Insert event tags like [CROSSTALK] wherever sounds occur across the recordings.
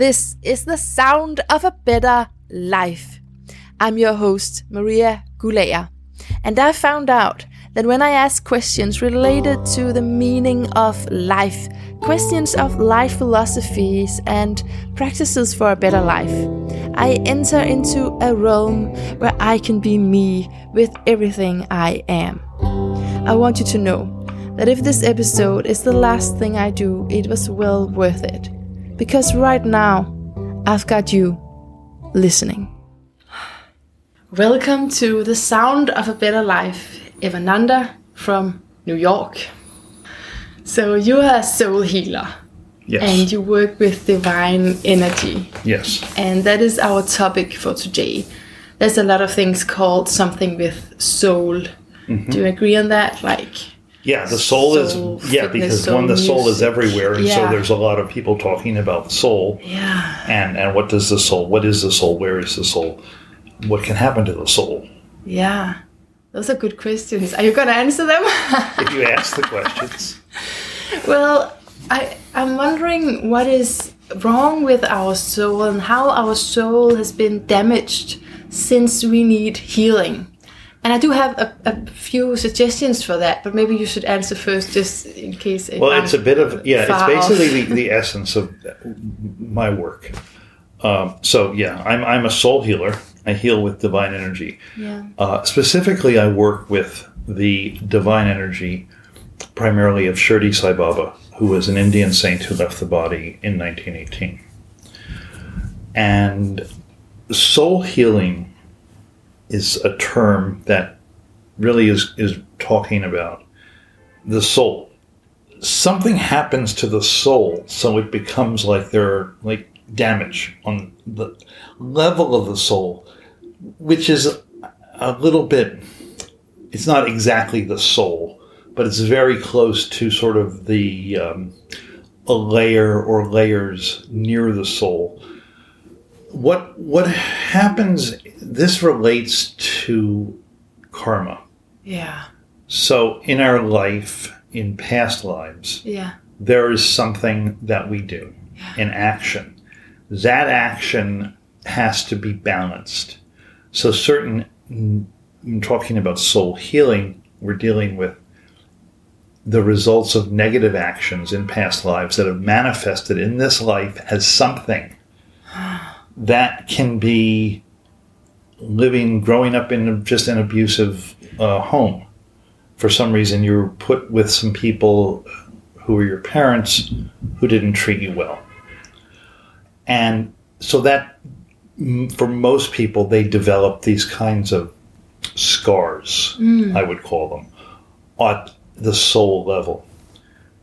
This is the sound of a better life. I'm your host, Maria Gulea, and I found out that when I ask questions related to the meaning of life, questions of life philosophies, and practices for a better life, I enter into a realm where I can be me with everything I am. I want you to know that if this episode is the last thing I do, it was well worth it. Because right now, I've got you listening. Welcome to the sound of a better life, Evananda from New York. So you are a soul healer. Yes. And you work with divine energy. yes. And that is our topic for today. There's a lot of things called something with soul. Mm-hmm. Do you agree on that? Like, Yeah, the soul, Soul, is yeah fitness, because one the soul is everywhere, and so there's a lot of people talking about soul yeah, and and what does the soul? What is the soul? Where is the soul? What can happen to the soul? yeah. Those are good questions. Are you gonna answer them? If you [LAUGHS] ask the questions, well, I I'm wondering what is wrong with our soul and how our soul has been damaged since we need healing. And I do have a, a few suggestions for that, but maybe you should answer first, just in case. well, I'm it's a bit of yeah. It's basically the, [LAUGHS] the essence of my work. Um, so yeah, I'm I'm a soul healer. I heal with divine energy. Yeah. Uh, specifically, I work with the divine energy, primarily of Shirdi Sai Baba, who was an Indian saint who left the body in 1918. And soul healing is a term that really is, is talking about the soul. Something happens to the soul, so it becomes like there like damage on the level of the soul, which is a little bit it's not exactly the soul but it's very close to sort of the um, a layer or layers near the soul what what happens this relates to karma Yeah. so in our life in past lives Yeah. there is something that we do in action. That action has to be balanced. So, certain, I'm talking about soul healing, we're dealing with the results of negative actions in past lives that have manifested in this life as something [SIGHS] that can be living, growing up in just an abusive uh, home. For some reason, you were put with some people who were your parents who didn't treat you well. And so that, mm, for most people, they develop these kinds of scars, I would call them, at the soul level.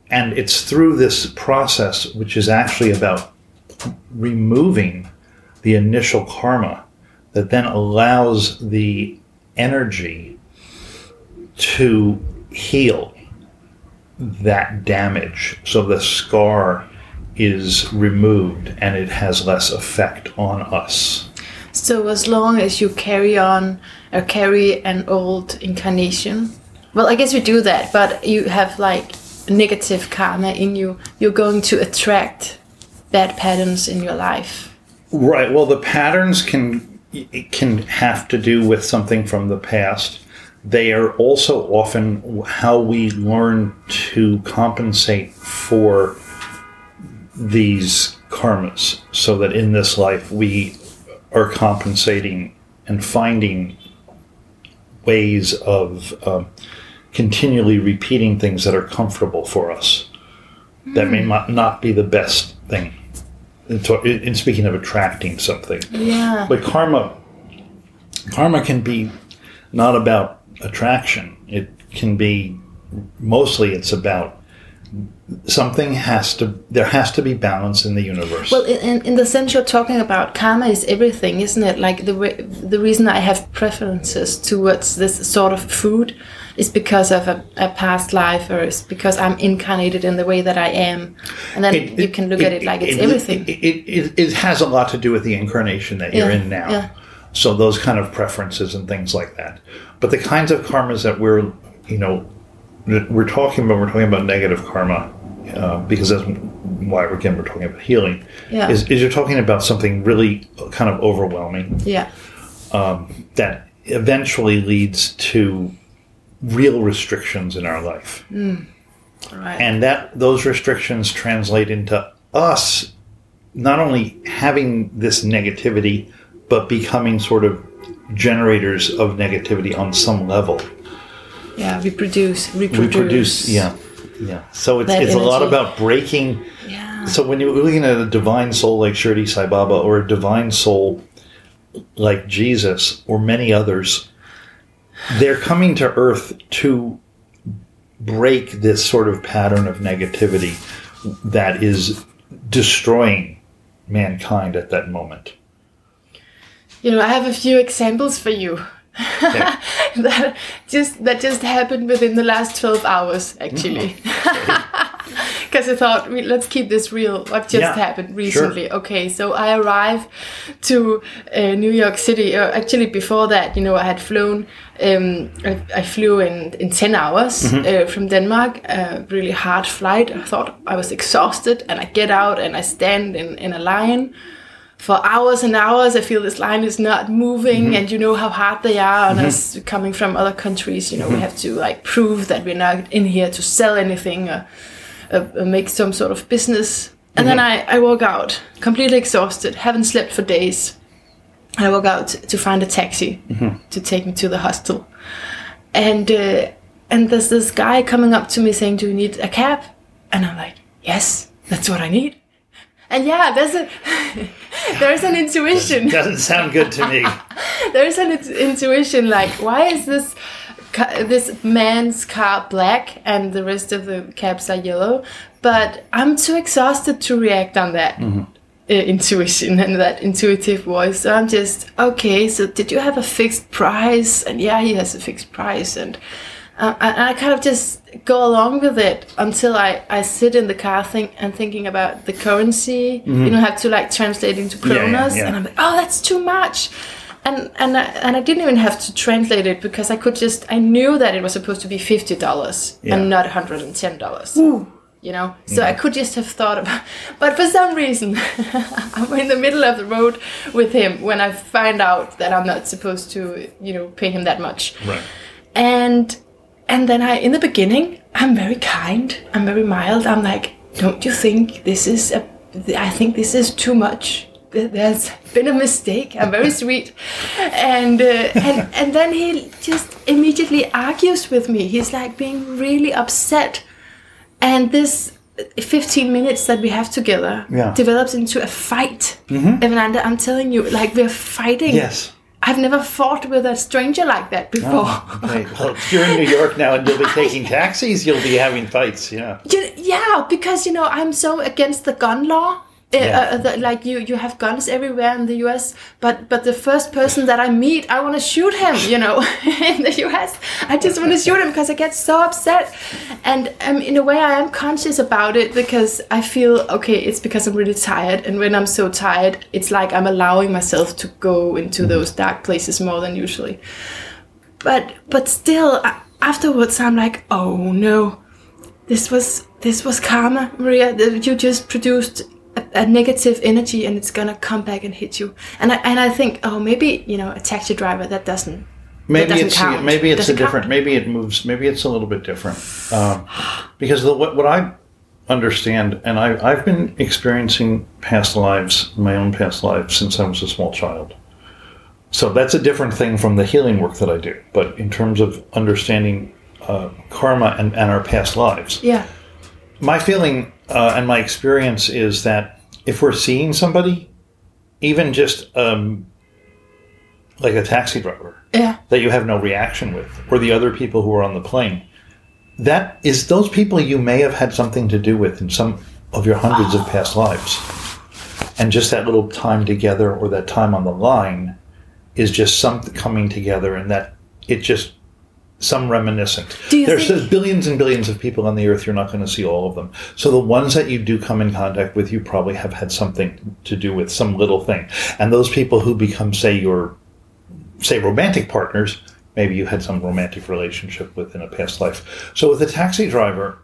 And it's through this process, which is actually about removing the initial karma, that then allows the energy to heal that damage. So the scar is removed and it has less effect on us. So as long as you carry on or carry an old incarnation, well, I guess we do that, but you have like negative karma in you, you're going to attract bad patterns in your life. Right. Well, the patterns can it can have to do with something from the past. They are also often how we learn to compensate for these karmas, so that in this life we are compensating and finding ways of um, continually repeating things that are comfortable for us. That may not, not be the best thing. In, speaking of attracting something, Yeah. but karma, karma can be not about attraction. It can be mostly it's about something has to there has to be balance in the universe. Well, in, in, in the sense you're talking about, karma is everything, isn't it? Like the re- the reason I have preferences towards this sort of food is because of a, a past life, or it's because I'm incarnated in the way that I am, and then It- you can look at it like it's it- everything. It, it, it, it has a lot to do with the incarnation that you're in now. yeah. So those kind of preferences and things like that. But the kinds of karmas that we're, you know, we're talking about, we're talking about negative karma uh, because that's why again we're talking about healing. Yeah. Is, is you're talking about something really kind of overwhelming Yeah. that eventually leads to real restrictions in our life, hmm. Right. and that those restrictions translate into us not only having this negativity, but becoming sort of generators of negativity on some level. yeah. We produce, reproduce. Reproduce. reproduce yeah yeah so it's, That it's a lot about breaking Yeah. so when you're looking at a divine soul like shirdi sai baba or a divine soul like jesus or many others they're coming to earth to break this sort of pattern of negativity that is destroying mankind at that moment. You know, I have a few examples for you. [LAUGHS] That just that just happened within the last 12 hours actually mm-hmm. [LAUGHS] because i thought we, let's keep this real what just Yeah, happened sure. recently okay so i arrived to uh, new york city uh, actually before that you know i had flown um, I, I flew in, in 10 hours Mm-hmm. uh, from denmark a really hard flight i thought i was exhausted and i get out and i stand in, in a line for hours and hours. I feel this line is not moving, Mm-hmm. and you know how hard they are on us coming from other countries. You know, Mm-hmm. we have to like prove that we're not in here to sell anything or, or, or make some sort of business. And then Mm-hmm. I, I walk out completely exhausted, haven't slept for days. I walk out to find a taxi Mm-hmm. to take me to the hostel, and uh, and there's this guy coming up to me saying, "Do you need a cab?" And I'm like, "Yes, that's what I need." And yeah, there's a [LAUGHS] there's an intuition. doesn't sound good to me [LAUGHS] There's an intuition like, why is this ca- this man's car black and the rest of the cabs are yellow? But I'm too exhausted to react on that. uh, intuition and that intuitive voice. So I'm just okay. So did you have a fixed price? And yeah, he has a fixed price, and uh, and I kind of just go along with it until I, I sit in the car think and thinking about the currency. You know, have to like translate into Mm-hmm. Yeah, yeah, kronas, yeah. and I'm like, oh, that's too much. And and I, and I didn't even have to translate it because I could just I knew that it was supposed to be fifty dollars Yeah. and not hundred and ten dollars you know? So mm-hmm. i could just have thought about but for some reason [LAUGHS] i'm in the middle of the road with him when i find out that i'm not supposed to you know pay him that much. Right. And and then i in the beginning i'm very kind i'm very mild i'm like don't you think this is a i think this is too much there's been a mistake i'm very [LAUGHS] sweet and uh, and and then he just immediately argues with me he's like being really upset and this 15 minutes that we have together Yeah. develops into a fight Evananda, i'm telling you like we're fighting yes i've never fought with a stranger like that before Oh, okay. [LAUGHS] Well, if you're in New York now and you'll be taking taxis, you'll be having fights. Yeah. You- yeah, because you know I'm so against the gun law. Uh, Yeah. uh, the, like you, you have guns everywhere in the U.S. But but the first person that I meet, I want to shoot him. You know, [LAUGHS] in the U.S., I just want to shoot him because I get so upset. And um, in a way, I am conscious about it because I feel okay. It's because I'm really tired, and when I'm so tired, it's like I'm allowing myself to go into those dark places more than usually. But but still, afterwards, I'm like, oh no, this was this was karma, Maria. that You just produced a, a negative energy, and it's gonna come back and hit you. And I and I think, oh, maybe you know, a taxi driver that doesn't. Maybe doesn't it's count. maybe it's Doesn't a different. count. Maybe it moves. Maybe it's a little bit different. Um, because the, what, what I understand, and I, I've been experiencing past lives, my own past lives, since I was a small child. So that's a different thing from the healing work that I do. But in terms of understanding uh, karma and, and our past lives, Yeah, my feeling uh, and my experience is that if we're seeing somebody, even just um, like a taxi driver, yeah, that you have no reaction with, or the other people who are on the plane, that is those people you may have had something to do with in some of your hundreds of past lives. And just that little time together or that time on the line is just something coming together and that it just some reminiscent. There's think- billions and billions of people on the earth, you're not going to see all of them. So the ones that you do come in contact with, you probably have had something to do with some little thing. And those people who become, say, your say romantic partners, maybe you had some romantic relationship with in a past life. So with a taxi driver,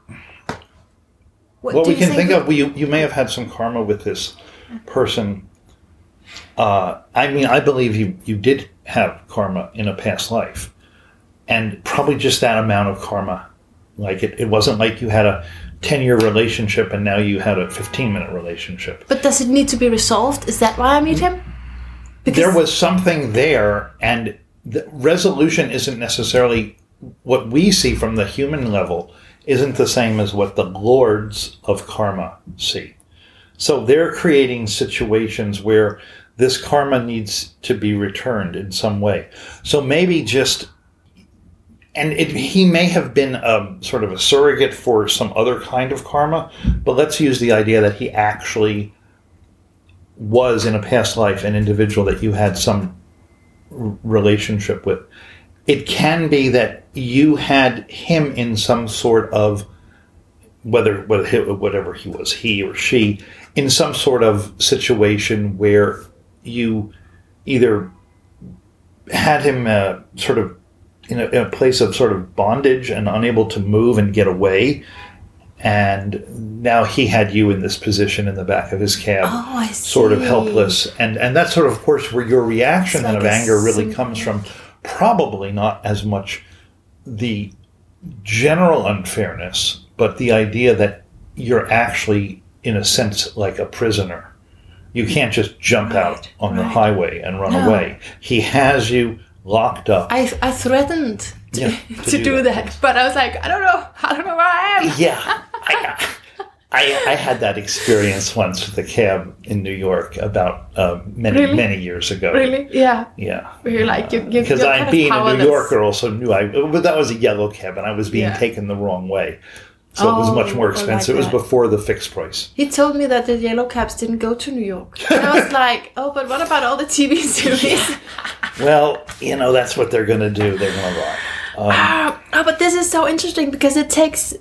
What, Well, we can think of you. You may have had some karma with this person. Uh, I mean, I believe you you did have karma in a past life, and probably just that amount of karma. Like it, it wasn't like you had a ten year relationship and now you had a fifteen minute relationship. But does it need to be resolved? Is that why I meet him? Because there was something there, and the resolution isn't necessarily what we see from the human level. Isn't the same as what the lords of karma see. So they're creating situations where this karma needs to be returned in some way. So maybe just, and it, he may have been a sort of a surrogate for some other kind of karma, but let's use the idea that he actually was in a past life an individual that you had some relationship with. It can be that you had him in some sort of whether whether whatever he was, he or she, in some sort of situation where you either had him uh, sort of in a, in a place of sort of bondage and unable to move and get away, and now he had you in this position in the back of his cab, Oh, sort of helpless, and and that's sort of, of course, where your reaction like of anger really comes from. Probably not as much the general unfairness, but the idea that you're actually, in a sense, like a prisoner. You can't just jump out Right, on the highway and run No. away. He has you locked up. I, I threatened to, Yeah, [LAUGHS] to, do, that. but I was like, I don't know, I don't know where I am. yeah, I, I, I had that experience once with a cab in New York about uh, many Really? many years ago. Really? Yeah. Yeah. Where you're like, you, you, Because I, being a New. Yorker, also knew I. But that was a yellow cab, and I was being Yeah. taken the wrong way, so it was Oh, much more I like expensive. it was before the fixed price. He told me that the yellow caps didn't go to New York. And I was [LAUGHS] like, oh, but what about all the TV series? Well, you know that's what they're going to do. They're going to lie. Ah, oh, but this is so interesting because it takes,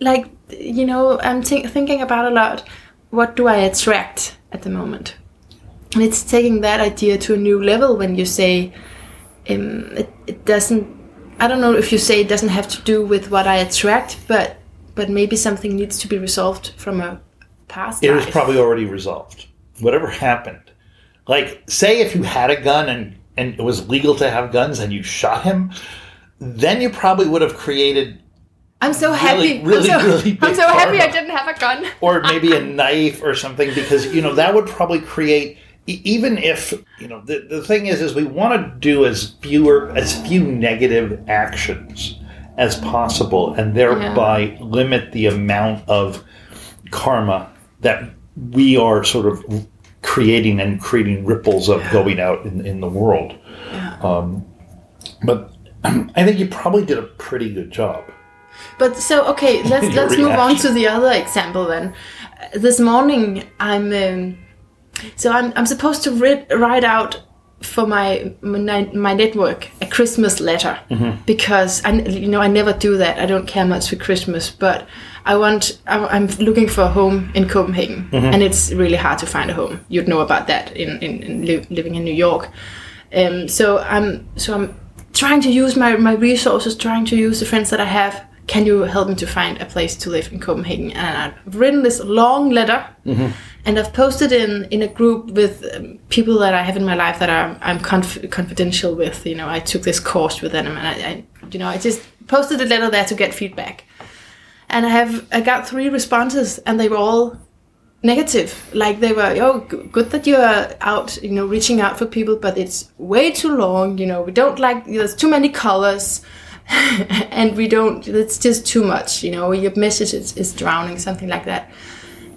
like, you know, I'm thi- thinking about a lot. What do I attract at the moment? And it's taking that idea to a new level when you say, um, it, it doesn't. I don't know if you say it doesn't have to do with what I attract, but but maybe something needs to be resolved from a past It was probably already resolved. Whatever happened, like say if you had a gun and and it was legal to have guns and you shot him, then you probably would have created I'm so really, happy. [LAUGHS] really, I'm so, really I'm so happy I didn't have a gun. or maybe a [LAUGHS] knife or something because you know that would probably create even if you know the, the thing is is we want to do as fewer as few negative actions as possible and thereby limit the amount of karma that we are sort of creating and creating ripples of going out in, in the world. Um, but [CLEARS THROAT] I think you probably did a pretty good job. But so okay, [LAUGHS] let's let's move on to the other example then. This morning, I'm um, so I'm I'm supposed to write out for my my, my network a Christmas letter mm-hmm. because I you know I never do that. I don't care much for Christmas, but I want I'm looking for a home in Copenhagen, mm-hmm. and it's really hard to find a home. You'd know about that in in, in li- living in New York. Um, so I'm so I'm trying to use my, my resources, trying to use the friends that I have. Can you help me to find a place to live in Copenhagen? And I've written this long letter, mm-hmm. And I've posted in in a group with um, people that I have in my life that I'm I'm conf- confidential with. You know, I took this course with them, and I, I you know I just posted a letter there to get feedback. And I have I got three responses, and they were all negative. Like they were, oh, good that you're out, you know, reaching out for people, but it's way too long. You know, we don't like. There's too many colors, [LAUGHS] and we don't. It's just too much. You know, your message is, is drowning, something like that.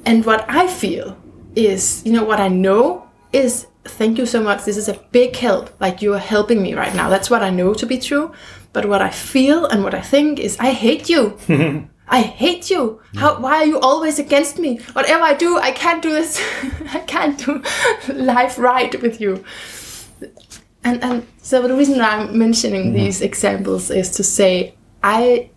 And what I feel is, you know, what I know is, thank you so much. This is a big help. Like you are helping me right now. That's what I know to be true. But what I feel and what I think is, I hate you. [LAUGHS] I hate you. How? Why are you always against me? Whatever I do, I can't do this. [LAUGHS] I can't do [LAUGHS] life right with you. And and so the reason I'm mentioning mm-hmm. these examples is to say I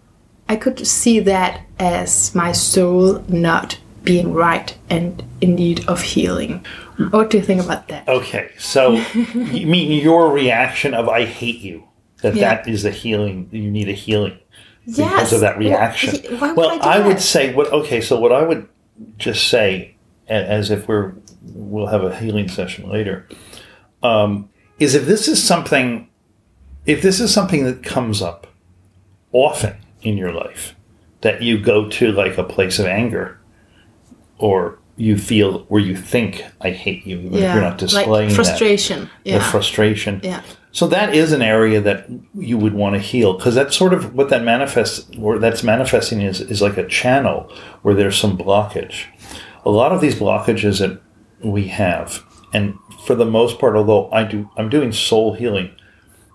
I could see that as my soul not being right and in need of healing. What do you think about that? Okay, so [LAUGHS] you mean your reaction of "I hate you"? That Yeah. that is a healing. You need a healing yes. because of that reaction. why well, I I, would say what. Okay, so what I would just say, as if we're we'll have a healing session later, um, is if this is something, if this is something that comes up often in your life, that you go to like a place of anger, or you feel where you think I hate you, even if you're not displaying like that frustration. the Yeah. frustration. yeah. So that is an area that you would want to heal because that's sort of what that manifests or that's manifesting is is like a channel where there's some blockage. A lot of these blockages that we have, and for the most part, although I do I'm doing soul healing,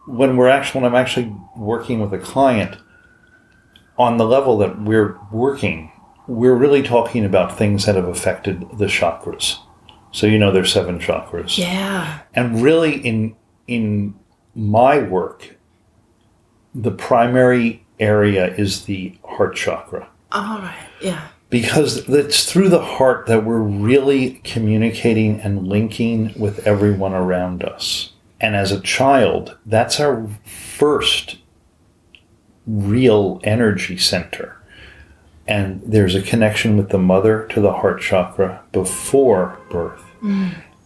when we're actually when I'm actually working with a client on the level that we're working, we're really talking about things that have affected the chakras. So you know there's seven chakras Yeah. and really in in my work the primary area is the heart chakra All right. Yeah. because it's through the heart that we're really communicating and linking with everyone around us and as a child that's our first real energy center and there's a connection with the mother to the heart chakra before birth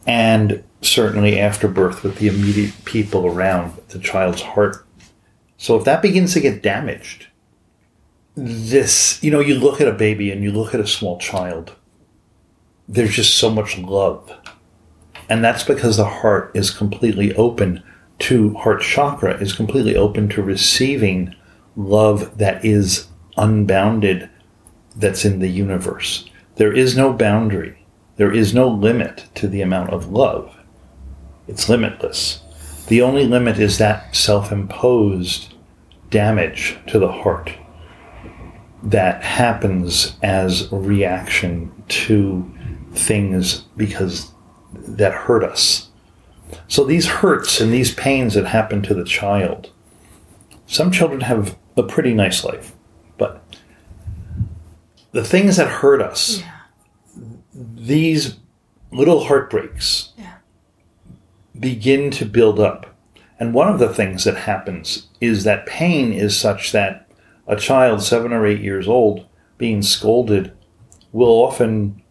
and certainly after birth with the immediate people around the child's heart. So if that begins to get damaged, this, you know, you look at a baby and you look at a small child, there's just so much love. And that's because the heart is completely open to, heart chakra is completely open to receiving love that is unbounded, that's in the universe. There is no boundary. There is no limit to the amount of love. It's limitless. The only limit is that self imposed damage to the heart that happens as reaction to things because that hurt us. So these hurts and these pains that happen to the child, some children have a pretty nice life, but the things that hurt us, Yeah. these little heartbreaks Yeah. begin to build up. And one of the things that happens is that pain is such that a child, seven or eight years old, being scolded, will often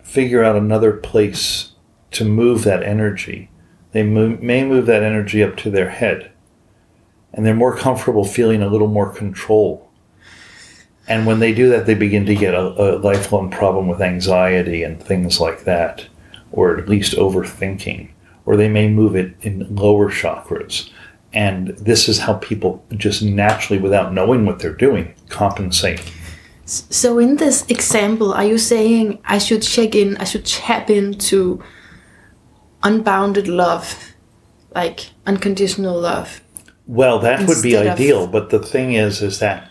figure out another place to move that energy. They mo- may move that energy up to their head. And they're more comfortable feeling a little more control. And when they do that, they begin to get a, a lifelong problem with anxiety and things like that, or at least overthinking, or they may move it in lower chakras. And this is how people just naturally, without knowing what they're doing, compensate. So in this example, are you saying I should check in, I should tap into unbounded love, like unconditional love? Well, that would be Instead of- ideal, but the thing is, is that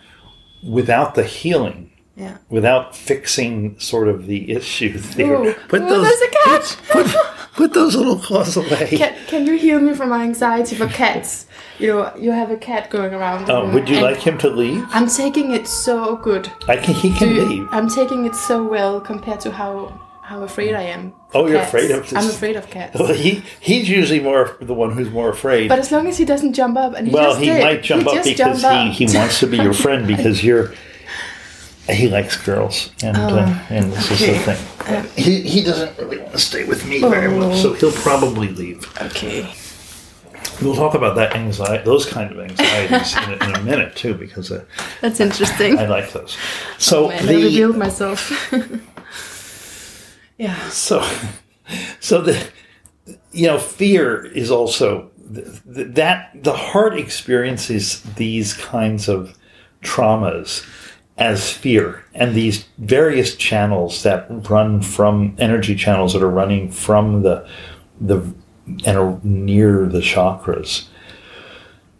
without the healing, Yeah. without fixing sort of the issue [LAUGHS] there, Ooh. put Ooh, those there's a cat. put, put those little claws away. Can, can you heal me from my anxiety for cats? You know, you have a cat going around. the Uh, would you like him to leave? I'm taking it so good. I can. He can you- leave. I'm taking it so well compared to how how afraid I am. Oh, for you're cats. afraid of this- I'm afraid of cats. Well, [LAUGHS] he he's usually more the one who's more afraid. But as long as he doesn't jump up, and he well, just he did. might jump he up because jumped he, up. he wants to be your friend [LAUGHS] because you're. He likes girls, and uh, and this is the Oh, okay. thing. he he doesn't really want to stay with me very Oh. well, so he'll probably leave. Okay. We'll talk about that anxiety, those kind of anxieties in, a, in a minute too, because uh, That's interesting. I like those. So Man, I the revealed myself. [LAUGHS] yeah. so so the you know fear is also th- th- that the heart experiences these kinds of traumas as fear and these various channels that run from energy channels that are running from the the and are near the chakras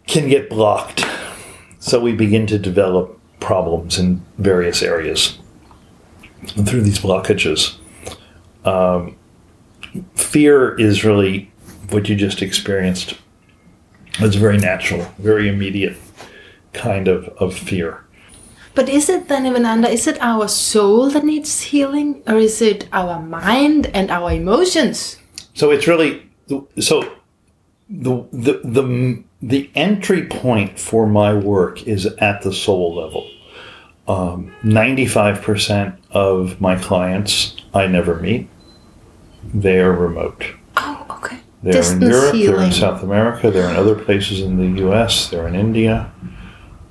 can get blocked so we begin to develop problems in various areas through these blockages fear is really what you just experienced. It's very natural, very immediate kind of, of fear. But is it then, Evananda, is it our soul that needs healing? Or is it our mind and our emotions? So it's really so the the the the entry point for my work is at the soul level. Um, 95% of my clients I never meet. They are remote. Oh, okay. They're Distance in Europe, they're in South America, they're in other places in the US, they're in India.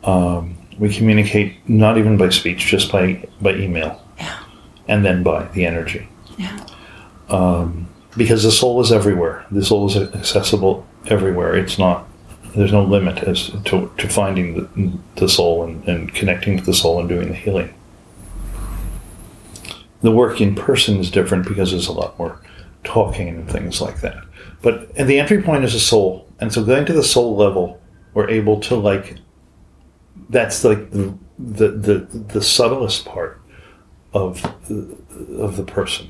Um, we communicate not even by speech, just by, by email. Yeah. And then by the energy. Yeah. Because the soul is everywhere. The soul is accessible everywhere. It's not, there's no limit as to, to finding the, the soul and, and connecting to the soul and doing the healing. The work in person is different because there's a lot more talking and things like that. But and the entry point is the soul. And so going to the soul level, we're able to like that's like the the the, the subtlest part of the, of the person.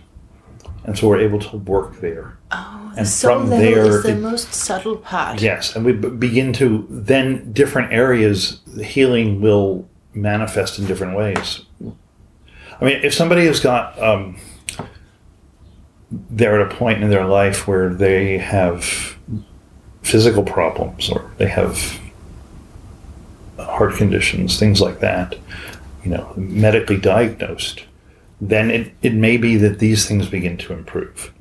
And so we're able to work there. Oh, the And soul from level there, is the it- most subtle part. Yes, and we b- begin to then different areas. The healing will manifest in different ways. I mean, if somebody has got, um, they're at a point in their life where they have physical problems or they have heart conditions, things like that. You know, medically diagnosed, then it, it may be that these things begin to improve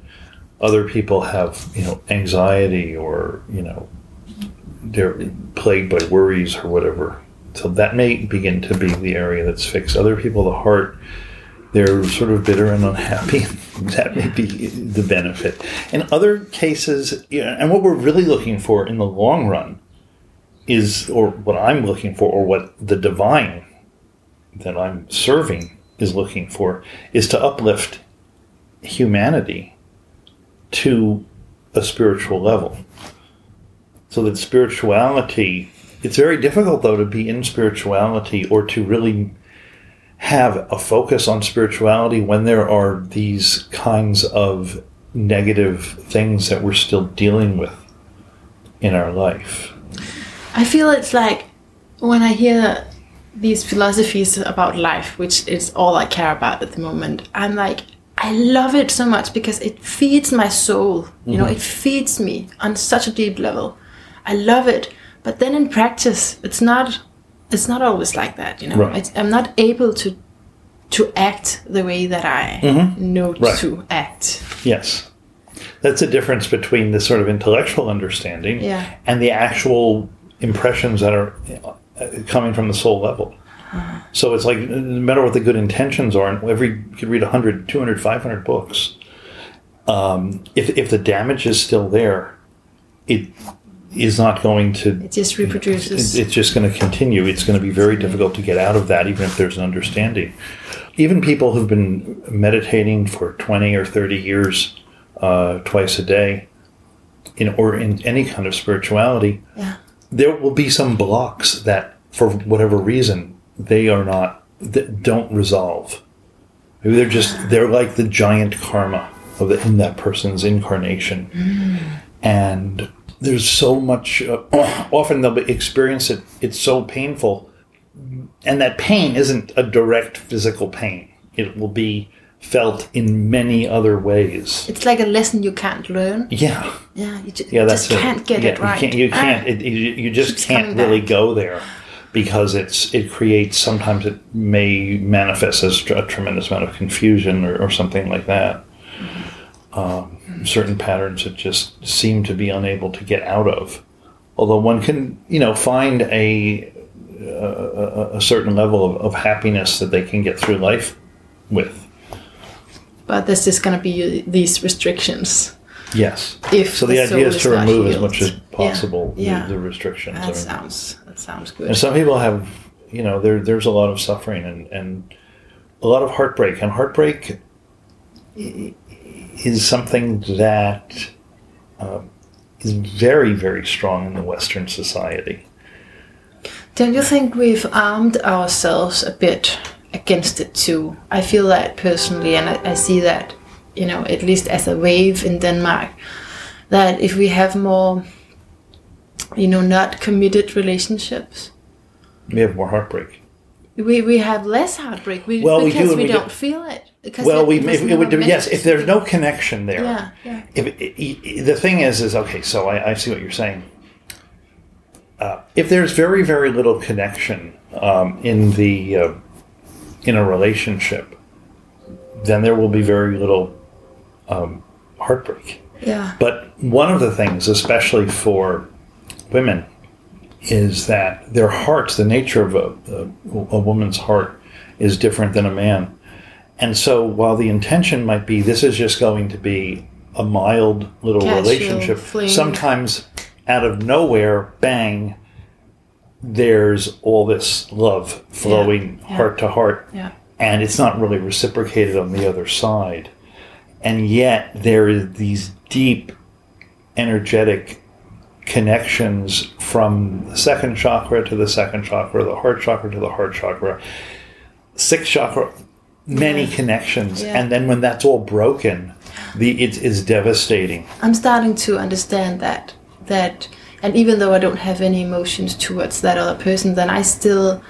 other people have you know anxiety or you know they're plagued by worries or whatever so that may begin to be the area that's fixed. Other people the heart they're sort of bitter and unhappy. [LAUGHS] That may be the benefit. In other cases and what we're really looking for in the long run is or what i'm looking for or what the divine that i'm serving is looking for is to uplift humanity to a spiritual level. So that spirituality, it's very difficult though to be in spirituality or to really have a focus on spirituality when there are these kinds of negative things that we're still dealing with in our life. I feel it's like when I hear these philosophies about life, which is all I care about at the moment, I'm like, I love it so much because it feeds my soul. You know, mm-hmm. it feeds me on such a deep level. I love it. But then in practice, it's not. It's not always like that. You know, Right. it's, I'm not able to to act the way that I know Right. to act. Yes. That's the difference between the sort of intellectual understanding Yeah. and the actual impressions that are uh, coming from the soul level. So it's like, no matter what the good intentions are, and every you could read 100, 200, 500 books. Um, if, if the damage is still there, it is not going to It just reproduces. it- it's just going to continue. It's going to be very difficult to get out of that, even if there's an understanding. Even people who've been meditating for 20 or 30 years, uh, twice a day, in, or in any kind of spirituality, yeah. there will be some blocks that, for whatever reason, they are not, that don't resolve. Maybe they're just, they're like the giant karma of the, in that person's incarnation. And there's so much, uh, [CLEARS THROAT] often they'll be- experience it, it's so painful. And that pain isn't a direct physical pain, it will be felt in many other ways. It's like a lesson you can't learn. Yeah. Yeah, you ju- Yeah, that's just it. can't get Yeah, it right. You can't. You, Ah. can't it, you, you just can't really back. go there because it's it creates. Sometimes it may manifest as a tremendous amount of confusion or, or something like that. Mm-hmm. Um, certain patterns that just seem to be unable to get out of. Although one can, you know, find a a, a- certain level of, of happiness that they can get through life with. But there's just going to be these restrictions. Yes. If So the, the idea is to is remove as much as possible Yeah. The, the restrictions. I That mean, sounds that sounds good. And some people have, you know, there there's a lot of suffering and, and a lot of heartbreak. And heartbreak i- is something that um, is very, very strong in the Western society. Don't you think we've armed ourselves a bit against it too? I feel that personally, and I, I see that, you know, at least as a wave in Denmark, that if we have more, you know, not committed relationships, We have more heartbreak. We, we have less heartbreak. We, Well, we do because we, we don't do- feel it. Because Well, it we if, it would meant yes. If there's no connection there, yeah, yeah, if the thing is is okay so i, I see what you're saying uh, if there's very very little connection um, in the uh, in a relationship, then there will be very little um, heartbreak. Yeah. But one of the things, especially for women, is that their hearts, the nature of a, a, a woman's heart, is different than a man. And so while the intention might be this is just going to be a mild little Casual relationship, fling. sometimes out of nowhere, bang, there's all this love flowing Yeah. heart to heart Yeah. and it's not really reciprocated on the other side. And yet there is these deep energetic connections from the second chakra to the second chakra, the heart chakra to the heart chakra, sixth chakra, many Yeah. connections. Yeah. And then when that's all broken, the it is devastating. I'm starting to understand that that and even though I don't have any emotions towards that other person, then I still,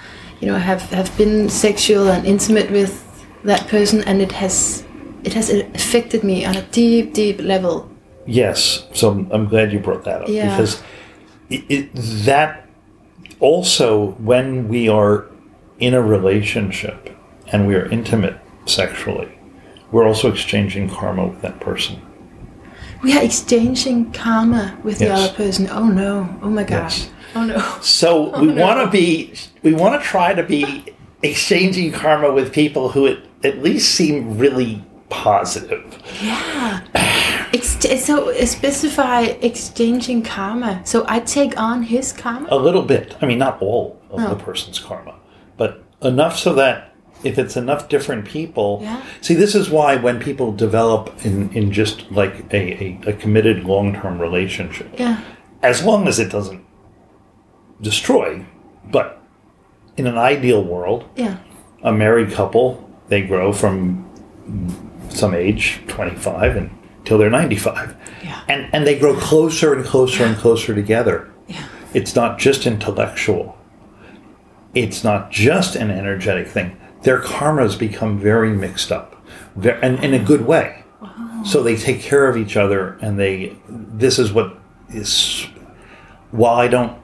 you know, have have been sexual and intimate with that person, and it has it has affected me on a deep, deep level. Yes, so I'm- I'm glad you brought that up Yeah. because it, it, that also when we are in a relationship and we are intimate sexually, we're also exchanging karma with that person. We are exchanging karma with the other person. Oh no! Oh my gosh! Yes. Oh no! So [LAUGHS] oh, we no. want to be, we want to try to be exchanging karma with people who at, at least seem really positive. Yeah. [SIGHS] Ex- so uh, specify exchanging karma. So I take on his karma. A little bit. I mean, not all of Oh. the person's karma, but enough so that if it's enough different people. Yeah. See, this is why when people develop in, in just like a, a, a committed long term relationship, Yeah. as long as it doesn't destroy, but in an ideal world, Yeah. a married couple, they grow from some age, 25, until they're 95. Yeah. And, and they grow closer and closer and closer together. Yeah. It's not just intellectual. It's not just an energetic thing. Their karmas become very mixed up, and in a good way. So they take care of each other, and they. This is what is. While I don't,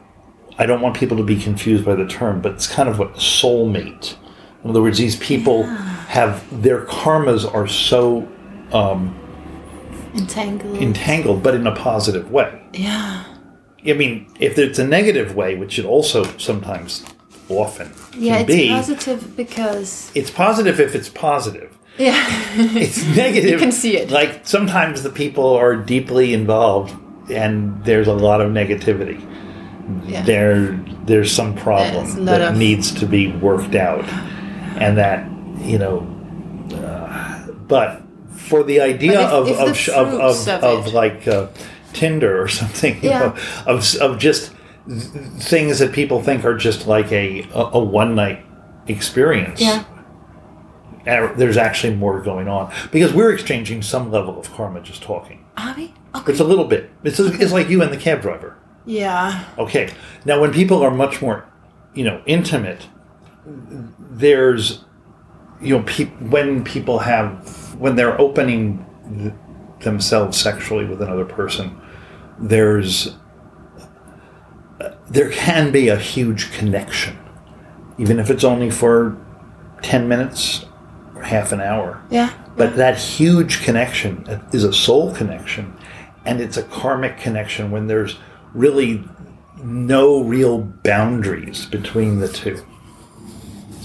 I don't want people to be confused by the term, but it's kind of what soulmate. In other words, these people have their karmas are so um, Entangled. entangled, but in a positive way. yeah. I mean, if it's a negative way, which it also sometimes often Yeah, it's be, positive because it's positive if it's positive. yeah, [LAUGHS] It's negative. [LAUGHS] You can see it. Like sometimes the people are deeply involved, and there's a lot of negativity. yeah. There, there's some problem that of- needs to be worked out, and that you know. Uh, but for the idea if- of if the of, of, of, of like uh, Tinder or [LAUGHS] something, you Yeah. know, of of just th- things that people think are just like a a, a one night experience. Yeah. Uh, There's actually more going on because we're exchanging some level of karma just talking. Are we? Okay. It's a little bit. It's, it's like you and the cab driver. Yeah. Okay. Now, when people are much more, you know, intimate, there's, you know, pe- when people have, when they're opening th- themselves sexually with another person, there's, uh, there can be a huge connection, even if it's only for 10 minutes or half an hour. Yeah. But that huge connection is a soul connection, and it's a karmic connection when there's really no real boundaries between the two.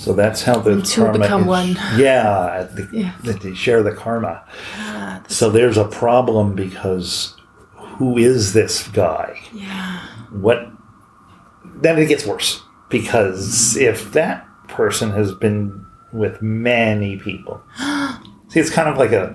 So that's how the two karma become one. Yeah, the, Yeah. they share the karma. Ah, So there's a problem because who is this guy? yeah. What? Then it gets worse because if that person has been with many people, [GASPS] see, it's kind of like a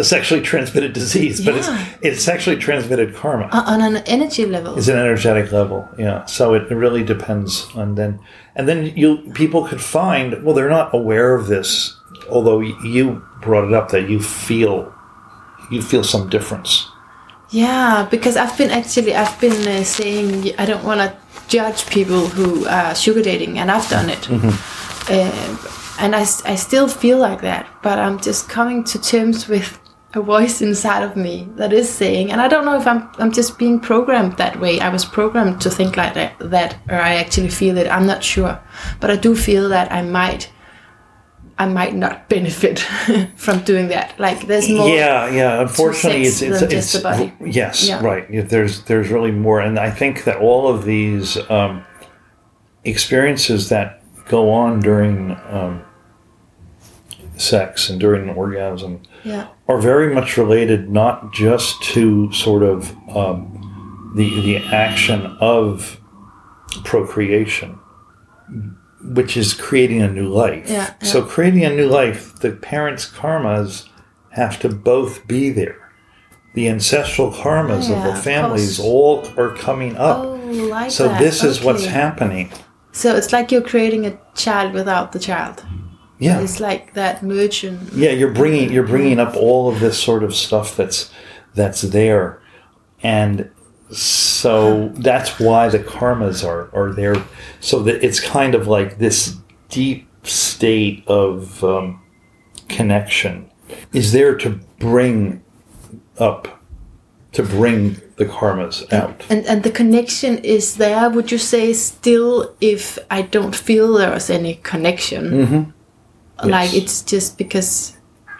a sexually transmitted disease, but Yeah. it's it's sexually transmitted karma. Uh, on an energy level. It's an energetic level, yeah. So it really depends on then, and then you people could find well they're not aware of this, although you brought it up that you feel you feel some difference. Yeah, because I've been actually I've been uh, saying I don't want to judge people who are sugar dating, and I've done it, uh, and I still feel like that. But I'm just coming to terms with a voice inside of me that is saying, and I don't know if I'm I'm just being programmed that way. I was programmed to think like that, that or I actually feel it. I'm not sure, but I do feel that I might I might not [LAUGHS] benefit from doing that. Like there's more. yeah yeah unfortunately it's it's, it's the body. yes Yeah. right there's there's really more and i think that all of these um, experiences that go on during um, sex and during orgasm Yeah. are very much related not just to sort of um, the the action of procreation, which is creating a new life. Yeah, yeah. So creating a new life, the parents' karmas have to both be there. The ancestral karmas Yeah, of the families course. all are coming up. Oh, like so that. this is what's happening. So it's like you're creating a child without the child. Yeah. It's like that merging. yeah you're bringing you're bringing up all of this sort of stuff that's that's there and so that's why the karmas are are there so that it's kind of like this deep state of um, connection is there to bring up to bring the karmas out And and the connection is there. Would you say still if I don't feel there is any connection? Mm-hmm. Like it's just because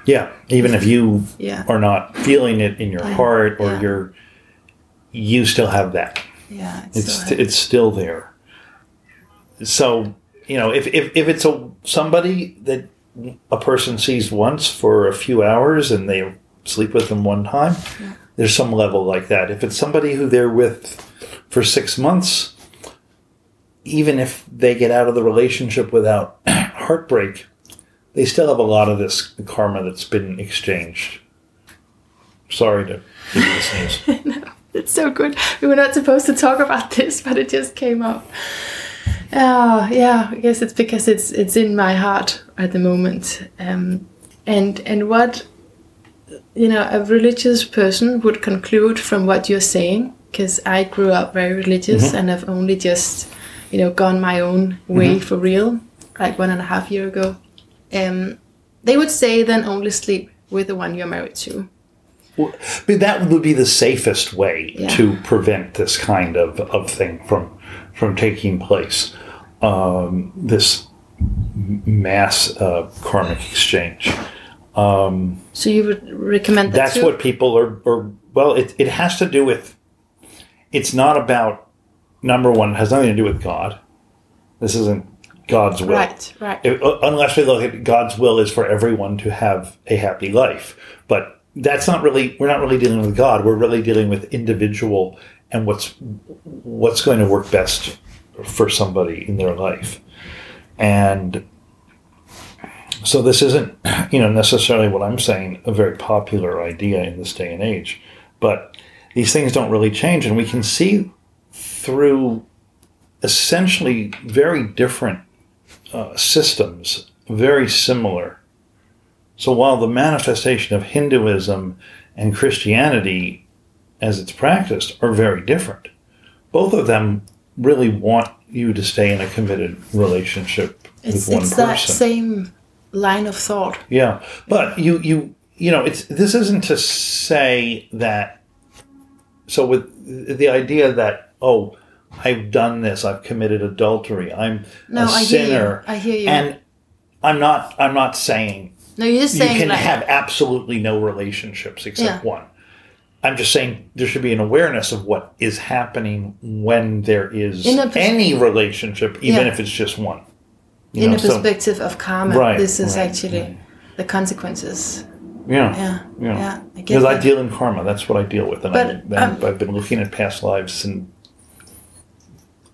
yeah even if you Yeah. are not feeling it in your heart or yeah. you're you still have that yeah, it's, it's so- it's still there. So you know, if, if if it's a somebody that a person sees once for a few hours and they sleep with them one time, there's some level like that. If it's somebody who they're with for six months, even if they get out of the relationship without [CLEARS THROAT] heartbreak, they still have a lot of this karma that's been exchanged. Sorry to give you this news. [LAUGHS] It's so good. We were not supposed to talk about this, but it just came up. Oh, yeah. I guess it's because it's it's in my heart at the moment. Um, and and what you know, a religious person would conclude from what you're saying, because I grew up very religious mm-hmm. and have only just you know gone my own way mm-hmm. for real, like one and a half year ago. Um, they would say then only sleep with the one you're married to. Well, but that would be the safest way Yeah. to prevent this kind of, of thing from from taking place. Um, this mass uh, karmic exchange. So you would recommend that That's too? what people are. are well, it, it has to do with. It's not about number one. It has nothing to do with God. This isn't God's will. Right, right. If- uh, unless we look at God's will is for everyone to have a happy life, but that's not really. We're not really dealing with God. We're really dealing with individual and what's what's going to work best for somebody in their life, and so this isn't, you know, necessarily what I'm saying a very popular idea in this day and age, but these things don't really change, and we can see through essentially very different uh, systems, very similar. So while the manifestation of Hinduism and Christianity, as it's practiced, are very different, both of them really want you to stay in a committed relationship It's, with one it's person. that same line of thought. Yeah, but you you you know it's this isn't to say that. So with the idea that oh, I've done this, I've committed adultery, I'm No, a I hear you. sinner, I hear you. and I'm not I'm not saying No, you're just you saying can like have absolutely no relationships except Yeah. one. I'm just saying there should be an awareness of what is happening when there is In a pers- any relationship, even Yeah. if it's just one. You in know, a so- perspective of karma, Right, this is right, actually the consequences. yeah, Yeah, Yeah. yeah. I Because I deal in karma. That's what I deal with. And But, I, and um, I've been looking at past lives and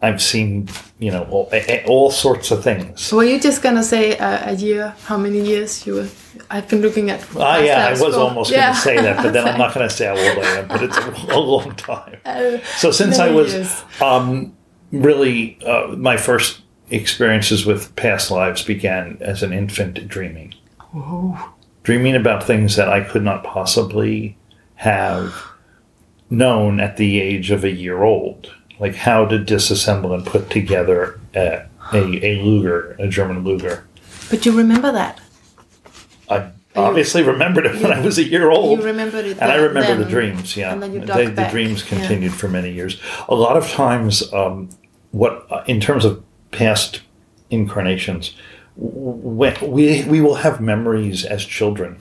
I've seen, you know, all, all sorts of things. Were you just gonna say uh, a year? How many years you were? I've been looking at. Ah, yeah, I was for- almost Yeah. going to say that, but then I'm [LAUGHS] not going to say how old I am, but it's a, [LAUGHS] a long time. Uh, So since I was um, really, uh, my first experiences with past lives began as an infant dreaming. Dreaming about things that I could not possibly have known at the age of a year old. Like how to disassemble and put together a, a, a Luger, a German Luger. But you remember that? I obviously remembered it when I was a year old. You remembered it, And I then- remember the dreams, yeah. and then you the, dug the back, dreams yeah. continued for many years. A lot of times, um, what uh, in terms of past incarnations, when we we will have memories as children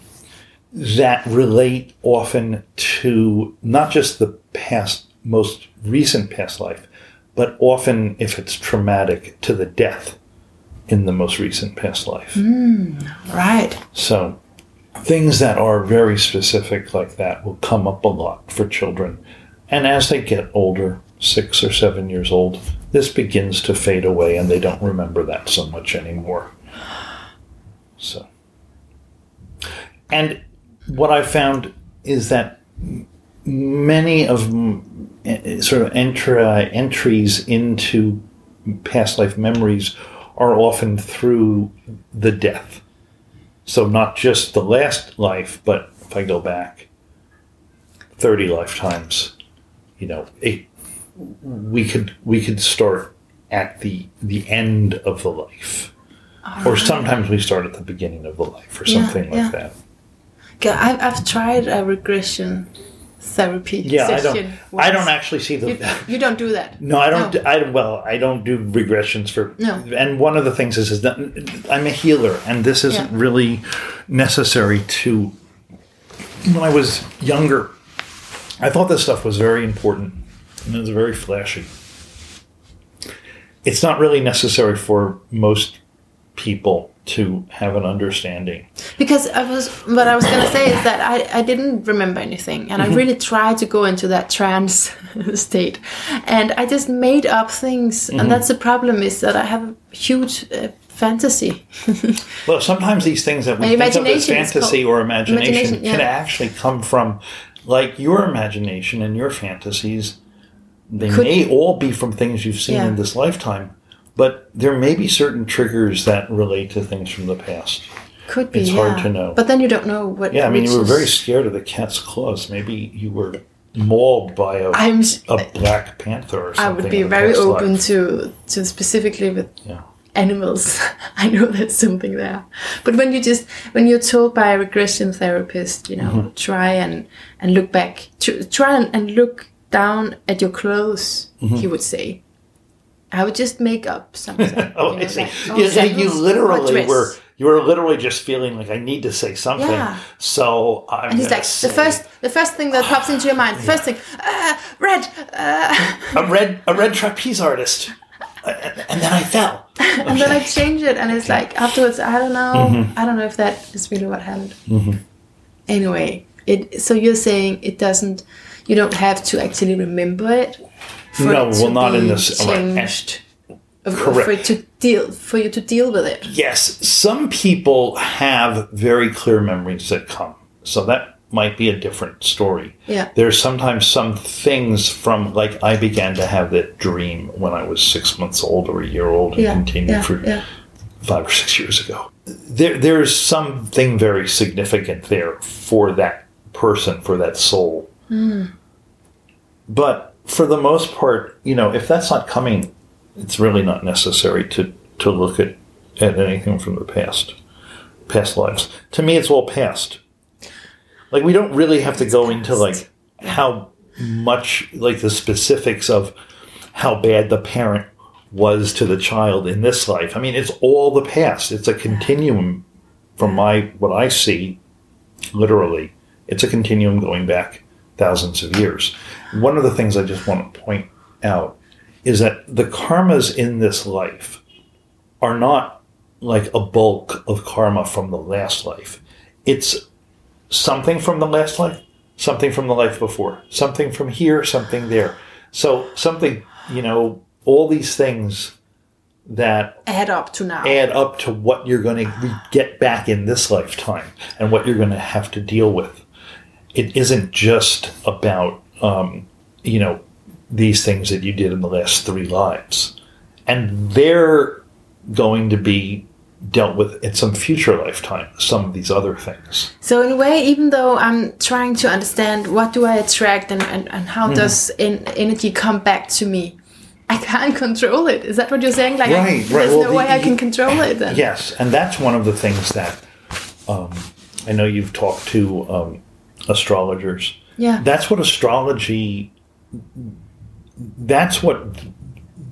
that relate often to not just the past, most recent past life, but often, if it's traumatic, to the death in the most recent past life. Hmm, right. So, things that are very specific like that will come up a lot for children. And as they get older, six or seven years old, this begins to fade away and they don't remember that so much anymore. So, and what I found is that many of eh, sort of entra- entries into past life memories are often through the death. So not just the last life, but if I go back 30 lifetimes, you know, it, we could we could start at the the end of the life. Or sometimes we start at the beginning of the life or something yeah. like that. Yeah, I've, I've tried a regression therapy Yeah, I session. don't I don't actually see the You, [LAUGHS] you don't do that. No, I don't. No. I well, I don't do regressions for. No. And one of the things is, is that I'm a healer, and this isn't Yeah. really necessary to. When I was younger, I thought this stuff was very important, and it was very flashy. It's not really necessary for most people to have an understanding. Because I was, what I was gonna say is that I, I didn't remember anything, and I really tried to go into that trance [LAUGHS] state, and I just made up things, and that's the problem is that I have a huge uh, fantasy. [LAUGHS] Well, sometimes these things that we And think of as fantasy called- or imagination, imagination, can actually come from, like your imagination and your fantasies. They Could- may all be from things you've seen Yeah. in this lifetime, but there may be certain triggers that relate to things from the past. Could be, It's yeah. hard to know. But then you don't know what. Yeah, I mean, you were very scared of the cat's claws. Maybe you were mauled by a, I'm. a black panther or I would be very open life. to to specifically with Yeah. animals. [LAUGHS] I know there's something there. But when you just when you're told by a regression therapist, you know, Mm-hmm. try and and look back, tr- try and, and look down at your clothes, Mm-hmm. he would say. I would just make up something. [LAUGHS] Oh, you I see. like, oh, you, you sandals or literally were you were literally just feeling like I need to say something. Yeah. So I'm And he's like say the first, the first thing that pops into your mind, the [SIGHS] first thing, ah, red, uh, a red a red trapeze artist, Uh, and then I fell. [LAUGHS] and then I change it, and it's like afterwards, I don't know, Mm-hmm. I don't know if that is really what happened. Anyway, it. So you're saying it doesn't, you don't have to actually remember it. For No, it well, not in this- right, changed. Of- Correct. For it to deal, for you to deal with it. Yes, some people have very clear memories that come, so that might be a different story. Yeah. There's sometimes some things from like I began to have that dream when I was six months old or a year old and Yeah. continued Yeah. for Yeah. five or six years ago. There, there's something very significant there for that person, for that soul. But for the most part, you know, if that's not coming, it's really not necessary to, to look at, at anything from the past, past lives. To me, it's all past. Like we don't really have to go into like how much, like the specifics of how bad the parent was to the child in this life. I mean, it's all the past. It's a continuum from my what I see literally. It's a continuum going back thousands of years. One of the things I just want to point out is that the karmas in this life are not like a bulk of karma from the last life. It's something from the last life, something from the life before, something from here, something there. So something, you know, all these things that Add up to now. add up to what you're going to get back in this lifetime and what you're going to have to deal with. It isn't just about, um, you know, these things that you did in the last three lives. And they're going to be dealt with in some future lifetime, some of these other things. So in a way, even though I'm trying to understand what do I attract and, and, and how Mm-hmm. does en- energy come back to me, I can't [LAUGHS] control it. Is that what you're saying? Like, I, Right, right. there's Well, no the- way I can control it. Then. Yes, and that's one of the things that um, I know you've talked to um, astrologers. Yeah. That's what astrology. That's what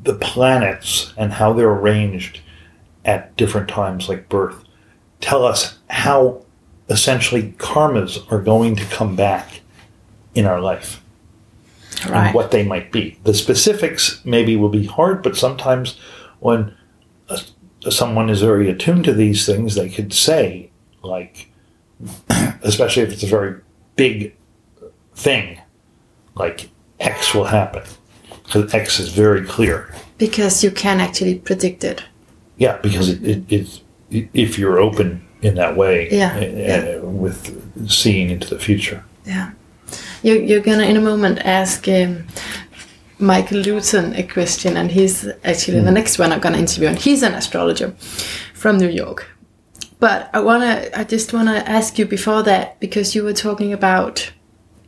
the planets and how they're arranged at different times, like birth, tell us how essentially karmas are going to come back in our life Right. and what they might be. The specifics maybe will be hard, but sometimes when uh, someone is very attuned to these things, they could say, like, [CLEARS THROAT] especially if it's a very big thing, like X will happen. Because X is very clear. because you can actually predict it. Yeah, because it, it, it's if you're open in that way Yeah, uh, yeah. with seeing into the future. Yeah. You, you're gonna in a moment ask um, Michael Lutin a question, and he's actually the next one I'm gonna interview, and he's an astrologer from New York. But I wanna, I just wanna ask you before that because you were talking about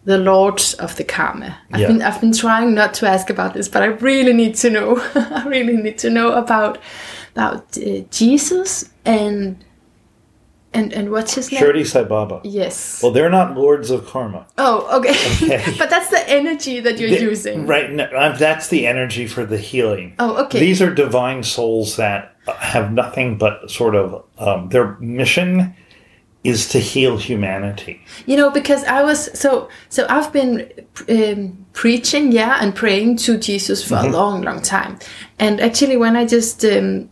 the lords of the karma. I've Yeah. been, I've been trying not to ask about this, but I really need to know. [LAUGHS] I really need to know about about uh, Jesus and and and what's his name? Shirdi Sai Baba. Yes. Well, they're not lords of karma. Oh, okay. Okay. [LAUGHS] but that's the energy that you're using. Right. No, uh, that's the energy for the healing. Oh, okay. These are divine souls that have nothing but sort of um, their mission is to heal humanity. You know, because I was so so I've been um, preaching, yeah, and praying to Jesus for Mm-hmm. a long, long time. And actually, when I just um,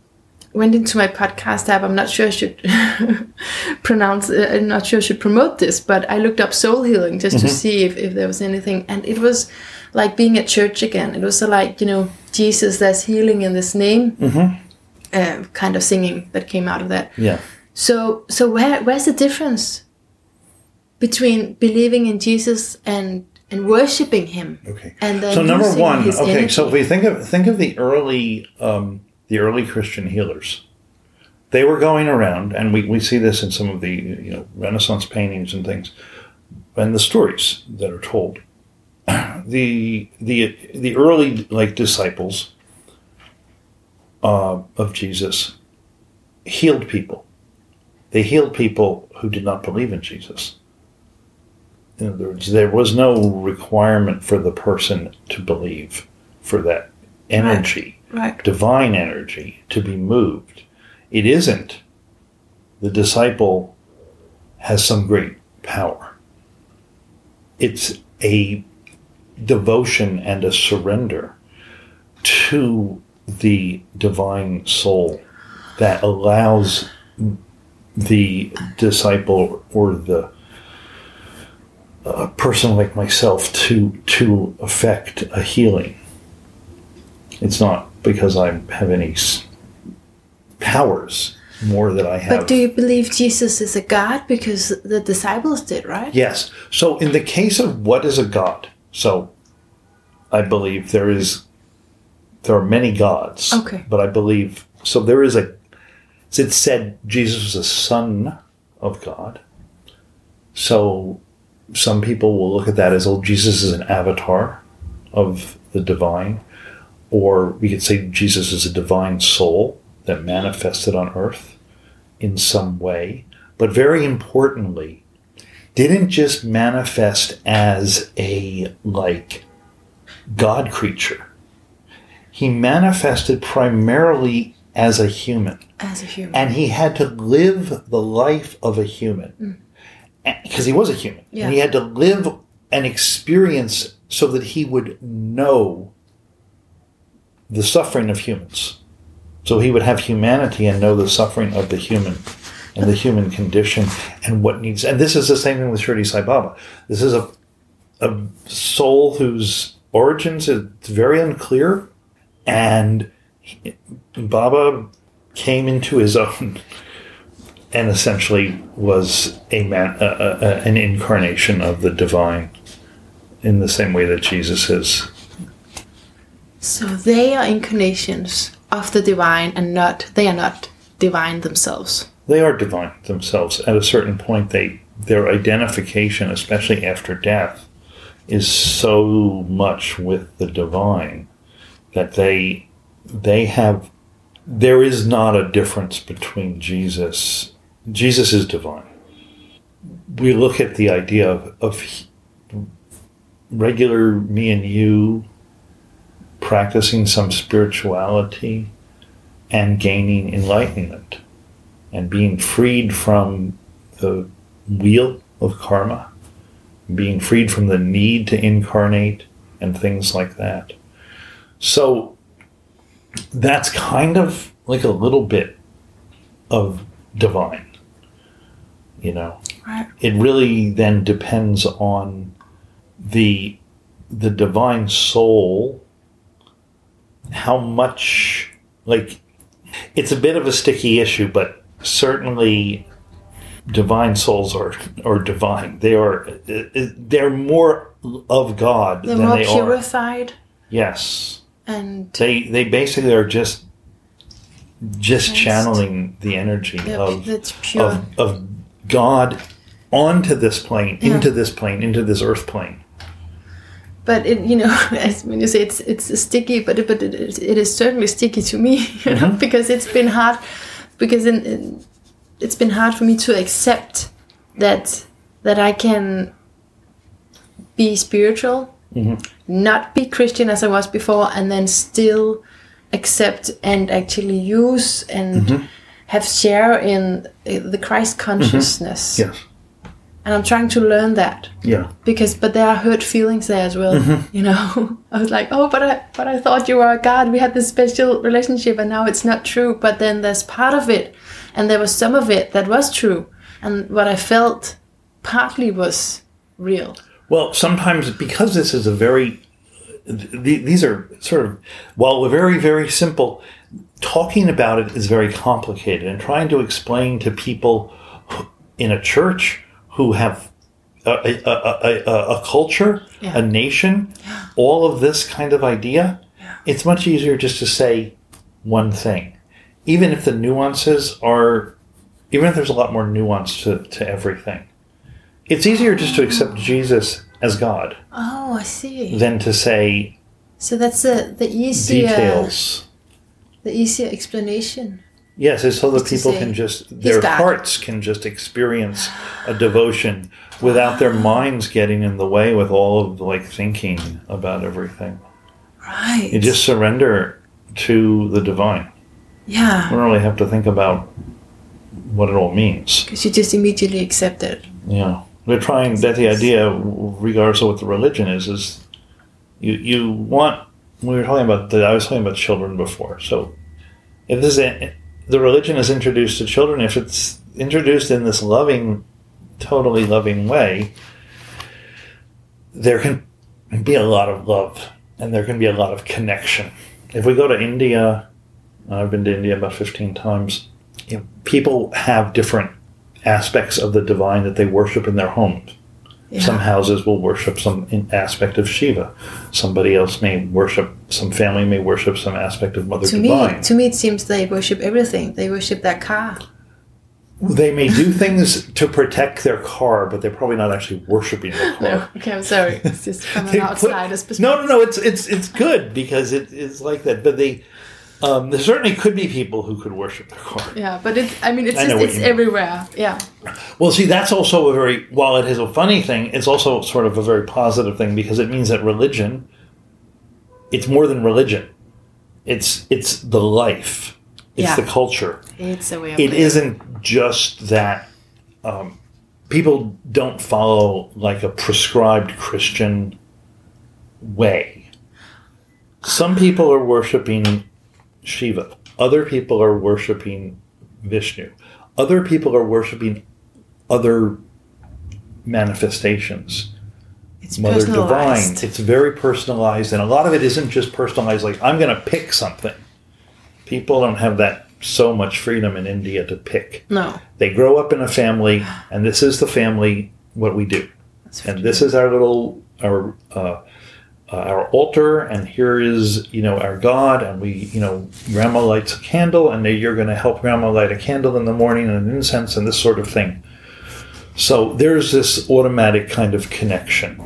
went into my podcast app, I'm not sure I should [LAUGHS] pronounce. Uh, I'm not sure I should promote this, but I looked up soul healing just Mm-hmm. to see if, if there was anything, and it was like being at church again. It was like you know, Jesus, there's healing in this name. Mm-hmm. Uh, kind of singing that came out of that. Yeah. So, so where where's the difference between believing in Jesus and and worshiping Him? Okay. And then so number one, okay. energy. So if we think of think of the early um, the early Christian healers, they were going around, and we, we see this in some of the you know Renaissance paintings and things, and the stories that are told. [CLEARS THROAT] The the the early like disciples uh, of Jesus healed people. They healed people who did not believe in Jesus. In other words, there was no requirement for the person to believe for that energy, right, divine energy, to be moved. It isn't the disciple has some great power. It's a devotion and a surrender to the divine soul that allows the disciple or the a person like myself to to affect a healing. It's not because I have any powers more that I have. but do you believe Jesus is a God because the disciples did, right? Yes. So in the case of what is a god, so I believe there is there are many gods. Okay. But I believe so there is a it said Jesus was a son of God. So some people will look at that as oh Jesus is an avatar of the divine. Or we could say Jesus is a divine soul that manifested on earth in some way. But very importantly, didn't just manifest as a like God creature. He manifested primarily as a human. As a human. And he had to live the life of a human. Mm. Because he was a human. Yeah. And he had to live an experience so that he would know the suffering of humans. So he would have humanity and know the suffering of the human and the human condition and what needs. And this is the same thing with Shirdi Sai Baba. This is a, a soul whose origins is very unclear, and he- Baba came into his own and essentially was a man, a, a- an incarnation of the divine, in the same way that Jesus is. So they are incarnations of the divine, and not they are not divine themselves. They are divine themselves. At a certain point, they their identification, especially after death, is so much with the divine that they they have. There is not a difference between Jesus. Jesus is divine. We look at the idea of, of regular me and you practicing some spirituality and gaining enlightenment and being freed from the wheel of karma, being freed from the need to incarnate and things like that. So that's kind of like a little bit of divine. You know, Right. it really then depends on the the divine soul how much like it's a bit of a sticky issue but certainly divine souls are are divine they are uh, uh, they're more of god They're than more they are purified yes and they they basically are just just channeling the energy of of, of God onto this plane, Yeah. into this plane, into this earth plane. But it, you know, [LAUGHS] as when you say it's it's sticky, but it, but it, is- it is certainly sticky to me, [LAUGHS] you know, mm-hmm. because it's been hard, because in, in, it's been hard for me to accept that that I can be spiritual, mm-hmm. not be Christian as I was before, and then still accept and actually use and mm-hmm. have share in uh, the Christ consciousness. Yes. And I'm trying to learn that. Yeah. because but there are hurt feelings there as well mm-hmm. you know? [LAUGHS] I was like oh but i but i thought you were a god. We had this special relationship and now it's not true. But then there's part of it and there was some of it that was true. And what i felt partly was real. Well, sometimes because this is a very, th- these are sort of, while we're very, very simple, talking about it is very complicated. And trying to explain to people in a church who have a, a, a, a, culture, Yeah. a nation, all of this kind of idea, it's much easier just to say one thing. Even if the nuances are, even if there's a lot more nuance to, to everything. It's easier just to accept ah. Jesus as God oh i see than to say so that's the the easier details. the easier explanation Yes, it's so that people say, can just their hearts can just experience a devotion without their ah. minds getting in the way with all of like thinking about everything. right You just surrender to the divine. You yeah don't really have to think about what it all means. because you just immediately accept it Yeah, we're trying. That the idea, regardless of what the religion is, is you you want. We were talking about. The, I was talking about children before. So, if this is, the religion is introduced to children, if it's introduced in this loving, totally loving way, there can be a lot of love and there can be a lot of connection. If we go to India, I've been to India about fifteen times. You know, people have different aspects of the divine that they worship in their homes. Yeah. Some houses will worship some aspect of Shiva. Somebody else may worship. Some family may worship some aspect of Mother to Divine. me to me it seems they worship everything they worship that car they may do things to protect their car, but they're probably not actually worshiping the [LAUGHS] car. No, okay, I'm sorry. It's just from [LAUGHS] an outsider's perspective. no, no, no. It's it's it's good because it, it's like that. But they, um, there certainly could be people who could worship their car. Yeah, but it's. I mean, it's I just, it's everywhere. Yeah, Well, see, that's also a very while it is a funny thing. It's also sort of a very positive thing because it means that religion, it's more than religion. It's it's the life. It's Yeah. the culture. it's a way of. It isn't just that. Um, people don't follow like a prescribed Christian way. Some people are worshiping Shiva. Other people are worshiping Vishnu. Other people are worshiping other manifestations. It's Mother Divine. personalized. It's very personalized, and a lot of it isn't just personalized. Like I'm going to pick something. People don't have that so much freedom in India to pick. No, They grow up in a family, and this is the family. What we do, that's and this is our little our uh, uh, our altar, and here is you know our God, and we you know Grandma lights a candle, and you're going to help Grandma light a candle in the morning and an incense and this sort of thing. So there's this automatic kind of connection.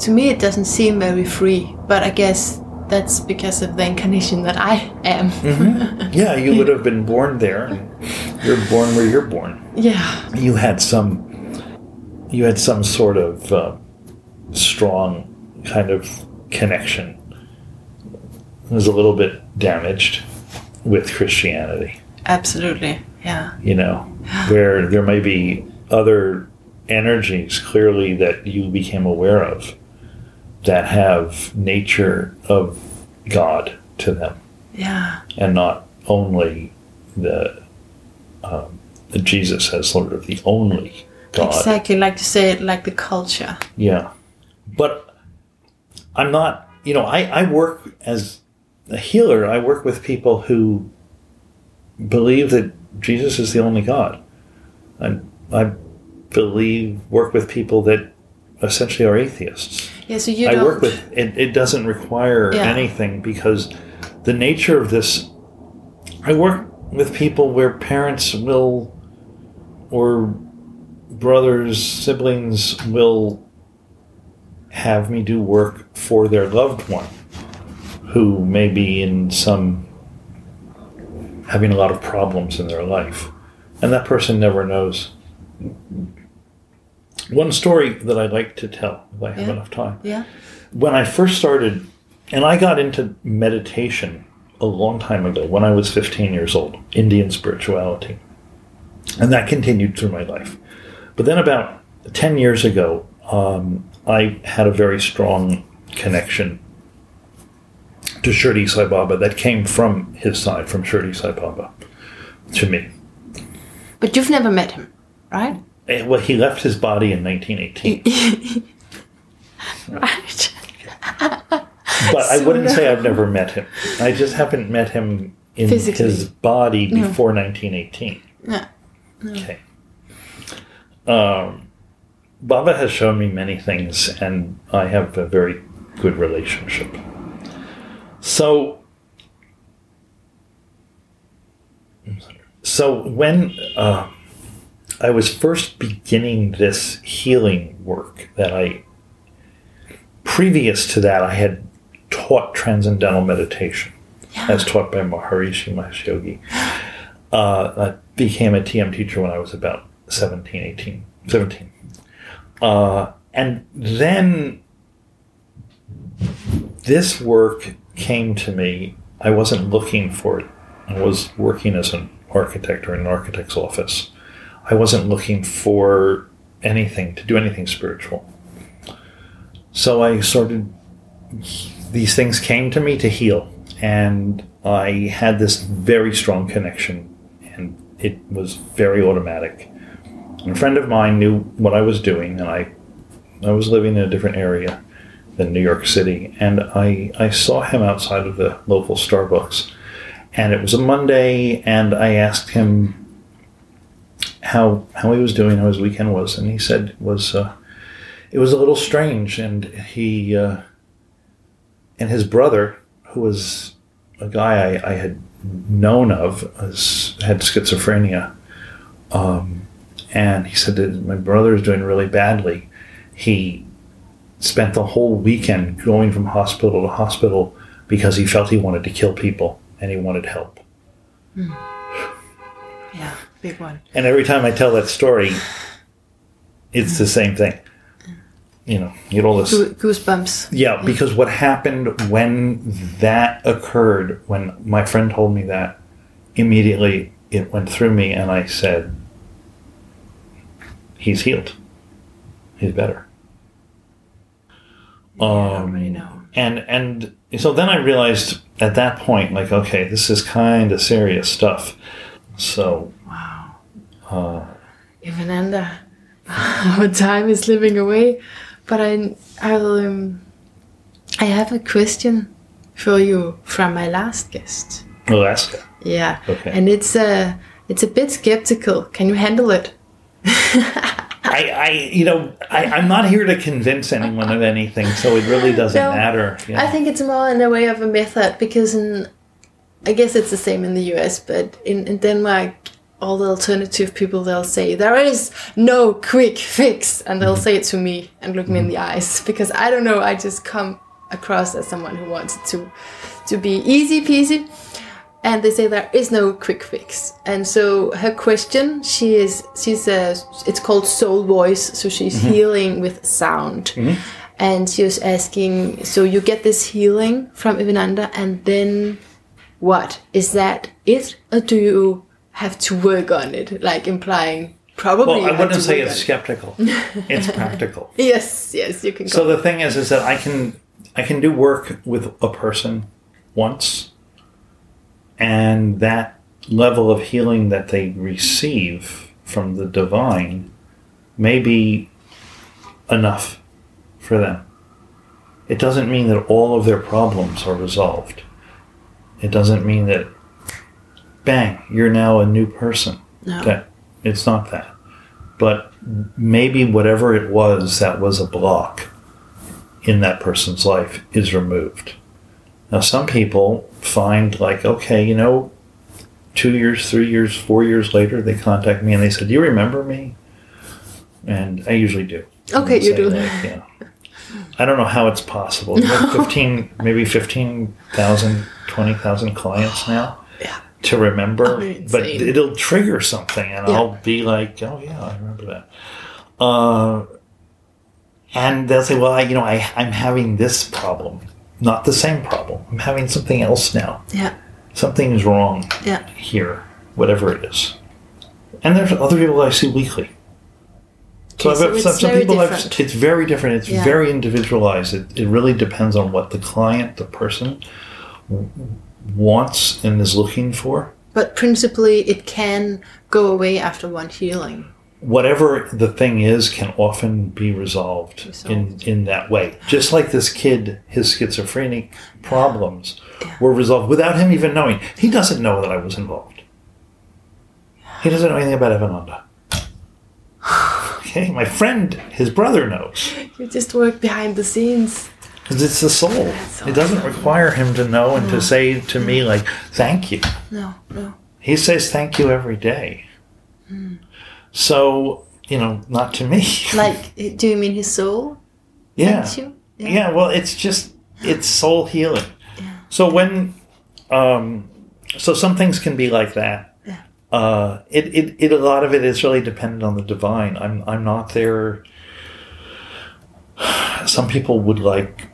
to me it doesn't seem very free, but I guess that's because of the incarnation that I am. [LAUGHS] Yeah, you would have been born there, you're born where you're born. yeah, You had some, you had some sort of uh, strong kind of connection. is a little bit damaged with Christianity. Absolutely. Yeah. You know, [GASPS] where there may be other energies clearly that you became aware of that have nature of God to them Yeah. and not only the, um, the Jesus as sort of the only God. Exactly. Like you say, it like the culture. Yeah. But I'm not, you know, I, I work as a healer, I work with people who believe that Jesus is the only God. I, I believe, work with people that essentially are atheists. Yeah. So you I don't. work with, it, it doesn't require Yeah. anything because the nature of this, I work with people where parents will, or brothers, siblings will have me do work for their loved one who may be in some having a lot of problems in their life. And that person never knows. One story that i'd like to tell if i have Yeah. enough time. Yeah. when i first started and i got into meditation a long time ago when i was 15 years old indian spirituality. And that continued through my life. But then about 10 years ago, um, I had a very strong connection to Shirdi Sai Baba that came from his side, from Shirdi Sai Baba to me. But you've never met him, right? Eh, Well, he left his body in 1918, Right. [LAUGHS] but I wouldn't say I've never met him. I just haven't met him in Physically. his body before 1918. Yeah. Okay. Um, Baba has shown me many things, and I have a very good relationship. So, so when uh, I was first beginning this healing work, that I previous to that I had taught transcendental meditation, as taught by Maharishi Mahesh Yogi. Uh, I became a TM teacher when I was about 17, 18, 17. Uh, and then this work came to me. I wasn't looking for it. I was working as an architect or in an architect's office. I wasn't looking for anything, to do anything spiritual. So I started, these things came to me to heal. And I had this very strong connection, and it was very automatic. A friend of mine knew what I was doing, and I, I was living in a different area than New York City, and I, I saw him outside of the local Starbucks, and it was a Monday, and I asked him how how he was doing, how his weekend was, and he said it was uh, it was a little strange, and he uh, and his brother, who was a guy I, I had known of, had schizophrenia. Um, and he said that my brother is doing really badly. He spent the whole weekend going from hospital to hospital because he felt he wanted to kill people and he wanted help. Hmm. Yeah. Big one. And every time I tell that story, it's the same thing. You know, you get all this. Goo- Goosebumps. Yeah, because what happened when that occurred, when my friend told me that, immediately it went through me, and I said, "He's healed. He's better." I Um, already know. and and so then I realized at that point, like, okay, this is kind of serious stuff. So Wow. uh, our [LAUGHS] time is slipping away, but I, I'll, um, I have a question for you from my last guest. Alaska. Yeah, Okay. and it's a, it's a bit skeptical. Can you handle it? [LAUGHS] I, I, you know, I, I'm not here to convince anyone of anything, so it really doesn't No, matter. you I think it's more in a way of a method because in, I guess it's the same in the US, but in, in Denmark, all the alternative people they'll say there is no quick fix, and they'll mm-hmm. say it to me and look me in the mm-hmm. eyes because I don't know. I just come across as someone who wants it to to be easy peasy, and they say there is no quick fix. And so her question, she is she's a it's called soul voice, so she's mm-hmm. healing with sound mm-hmm. and she was asking so you get this healing from Ivananda and then what is that it, or do you have to work on it? Like implying probably. Well, I wouldn't say it's it. skeptical. [LAUGHS] it's practical. Yes, yes, you can. Go. So the thing is, is that I can I can do work with a person once, and that level of healing that they receive from the divine may be enough for them. It doesn't mean that all of their problems are resolved. It doesn't mean that bang, you're now a new person. no. That it's not that. But maybe whatever it was that was a block in that person's life is removed. Now, some people find like, okay, you know, two years, three years, four years later, they contact me and they said, "Do you remember me?" And I usually do. Okay, you do. like, yeah. I don't know how it's possible. Have [LAUGHS] 15, maybe 15,000, 20,000 clients now [SIGHS] Yeah. to remember, but it'll trigger something, and Yeah. I'll be like, "Oh yeah, I remember that." Uh, and they'll say, "Well, I, you know, I, I'm having this problem, not the same problem. I'm having something else now. Yeah, Something's wrong yeah, here, whatever it is." And there's other people I see weekly. So, so I've some, some people I've, it's very different. It's Yeah. very individualized. It, it really depends on what the client, the person, w- wants and is looking for. but principally, it can go away after one healing. Whatever the thing is can often be resolved, in Resolved. in that way. Just like this kid, his schizophrenic problems Yeah. were resolved without him even knowing. He doesn't know that I was involved. He doesn't know anything about Evananda. [SIGHS] Okay, my friend, his brother knows. You just work behind the scenes. Because it's the soul. It doesn't require him to know and to say to me, like, thank you. No, no. He says thank you every day. Hmm. So, you know, not to me. [LAUGHS] Like, do you mean his soul? yeah. You? Yeah. well, it's just it's soul healing. Yeah. So when, um, so some things can be like that. Yeah. Uh, it, it, it, a lot of it is really dependent on the divine. I'm, I'm not there. [SIGHS] Some people would like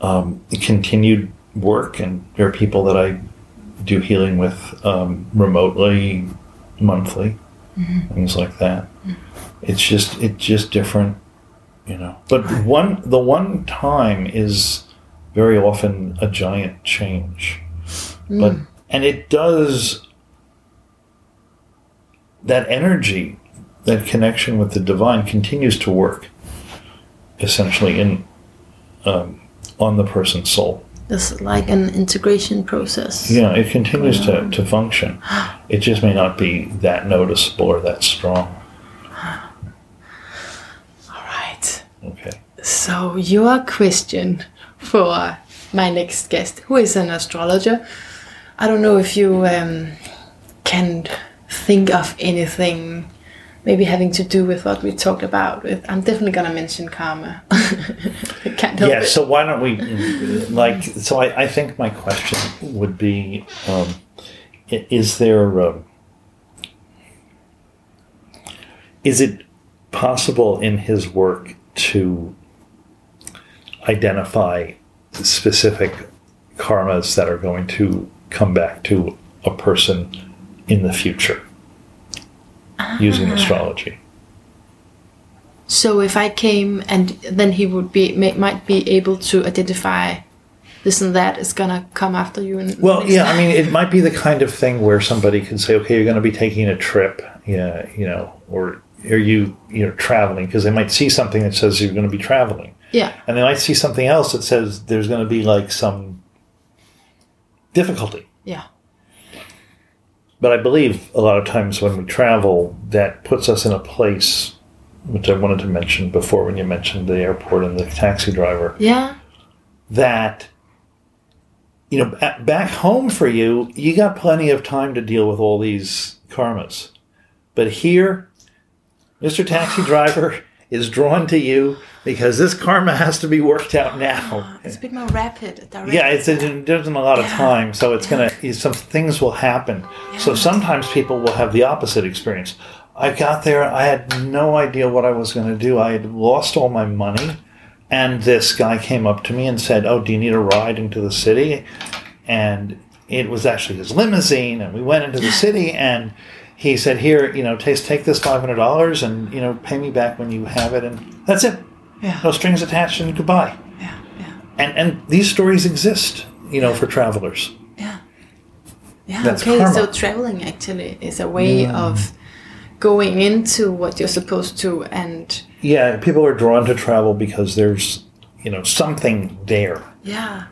um, continued work, and there are people that I do healing with um, remotely, monthly, Mm-hmm. things like that. Mm-hmm. It's just it's just different you know. But one the one time is very often a giant change. Mm. But and it does that energy that connection with the divine continues to work essentially in um, on the person's soul It's like an integration process. yeah it continues to, to function. It just may not be that noticeable or that strong. All right. okay. So, your question for my next guest, who is an astrologer, I don't know if you um, can think of anything maybe having to do with what we talked about. With I'm definitely gonna mention karma. [LAUGHS] I can't help yeah so why don't we like so i, I think my question would be um, is there um, is it possible in his work to identify specific karmas that are going to come back to a person in the future using ah. astrology So if I came and then he would be may, might be able to identify this and that is gonna come after you. In Well, yeah, I mean, it might be the kind of thing where somebody can say, "Okay, you're going to be taking a trip, yeah, you know, or are you, you know, traveling?" Because they might see something that says you're going to be traveling, yeah, and they might see something else that says there's going to be like some difficulty. yeah, But I believe a lot of times when we travel, that puts us in a place, which I wanted to mention before when you mentioned the airport and the taxi driver. yeah, that you know back home for you you got plenty of time to deal with all these karmas but here mr taxi [SIGHS] driver is drawn to you because this karma has to be worked out now ah, it's a bit more rapid. Direct. yeah it's it doesn't a lot of Yeah. time so it's gonna some things will happen so sometimes people will have the opposite experience i got there i had no idea what i was going to do i had lost all my money and this guy came up to me and said oh do you need a ride into the city and it was actually his limousine, and we went into the [LAUGHS] city, and he said, "Here, you know, take take this five hundred dollars, and you know, pay me back when you have it, and that's it. Yeah. No strings attached, and goodbye." Yeah. Yeah. And and these stories exist, you know, for travelers. Yeah. Yeah. That's okay. karma. So traveling actually is a way mm. of going into what you're supposed to and Yeah, people are drawn to travel because there's, you know, something there. yeah.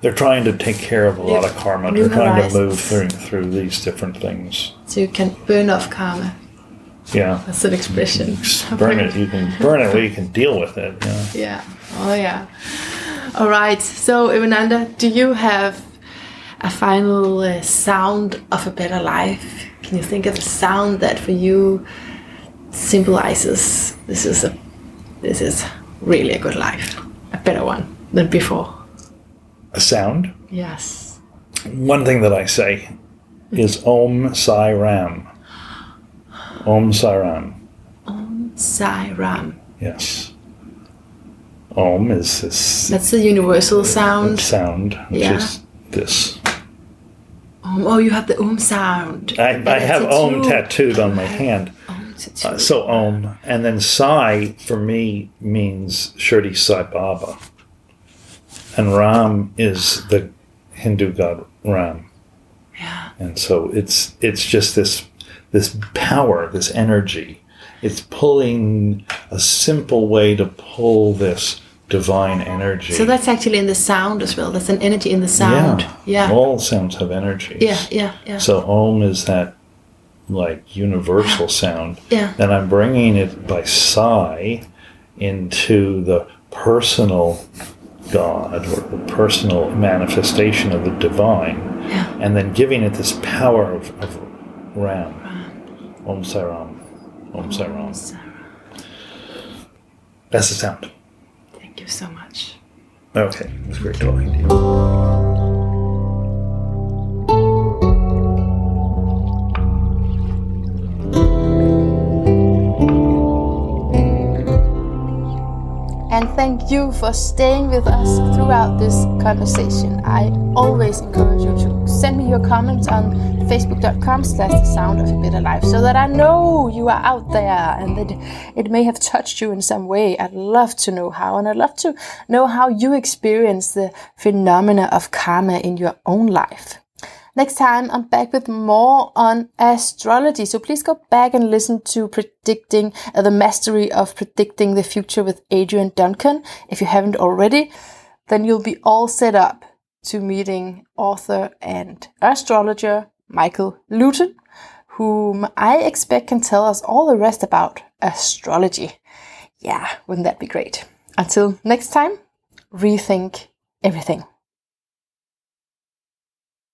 They're trying to take care of a lot of karma. They're trying to move through through these different things. So you can burn off karma. Yeah. That's an expression. burn it. You can burn it, or you can deal with it. Yeah. Yeah. Oh yeah. All right. So Ivananda, do you have a final uh, sound of a better life? Can you think of a sound that for you symbolizes this is a this is really a good life, a better one than before? A sound. Yes. One thing that I say is Om Sai Ram. Om Sai Ram. Om Sai Ram. Yes. Om is this That's the universal sound. sound, which Yeah. is this. Um, oh, you have the Om sound. I, I have Om tattooed on my hand. Om. Uh, so Om, and then Sai for me means Shirdi Sai Baba, and Ram is the Hindu god Ram, yeah. and so it's it's just this this power, this energy. It's pulling a simple way to pull this divine energy. So that's actually in the sound as well. That's an energy in the sound. Yeah. All sounds have energy. Yeah. Yeah. Yeah. So Om is that like universal sound. Yeah. And I'm bringing it by Sai into the personal God or the personal manifestation of the divine, Yeah. and then giving it this power of, of Ram. Om Sai Ram. Om Sai Ram. That's the sound. Thank you so much. Okay, it was great talking to you. And thank you for staying with us throughout this conversation. I always encourage you to send me your comments on facebook.com slash the sound of a better life so that I know you are out there and that it may have touched you in some way. I'd love to know how and I'd love to know how you experience the phenomena of karma in your own life. Next time, I'm back with more on astrology. So please go back and listen to Predicting uh, the Mastery of Predicting the Future with Adrian Duncan. If you haven't already, then you'll be all set up to meeting author and astrologer Michael Lutin, whom I expect can tell us all the rest about astrology. Yeah, wouldn't that be great? Until next time, rethink everything.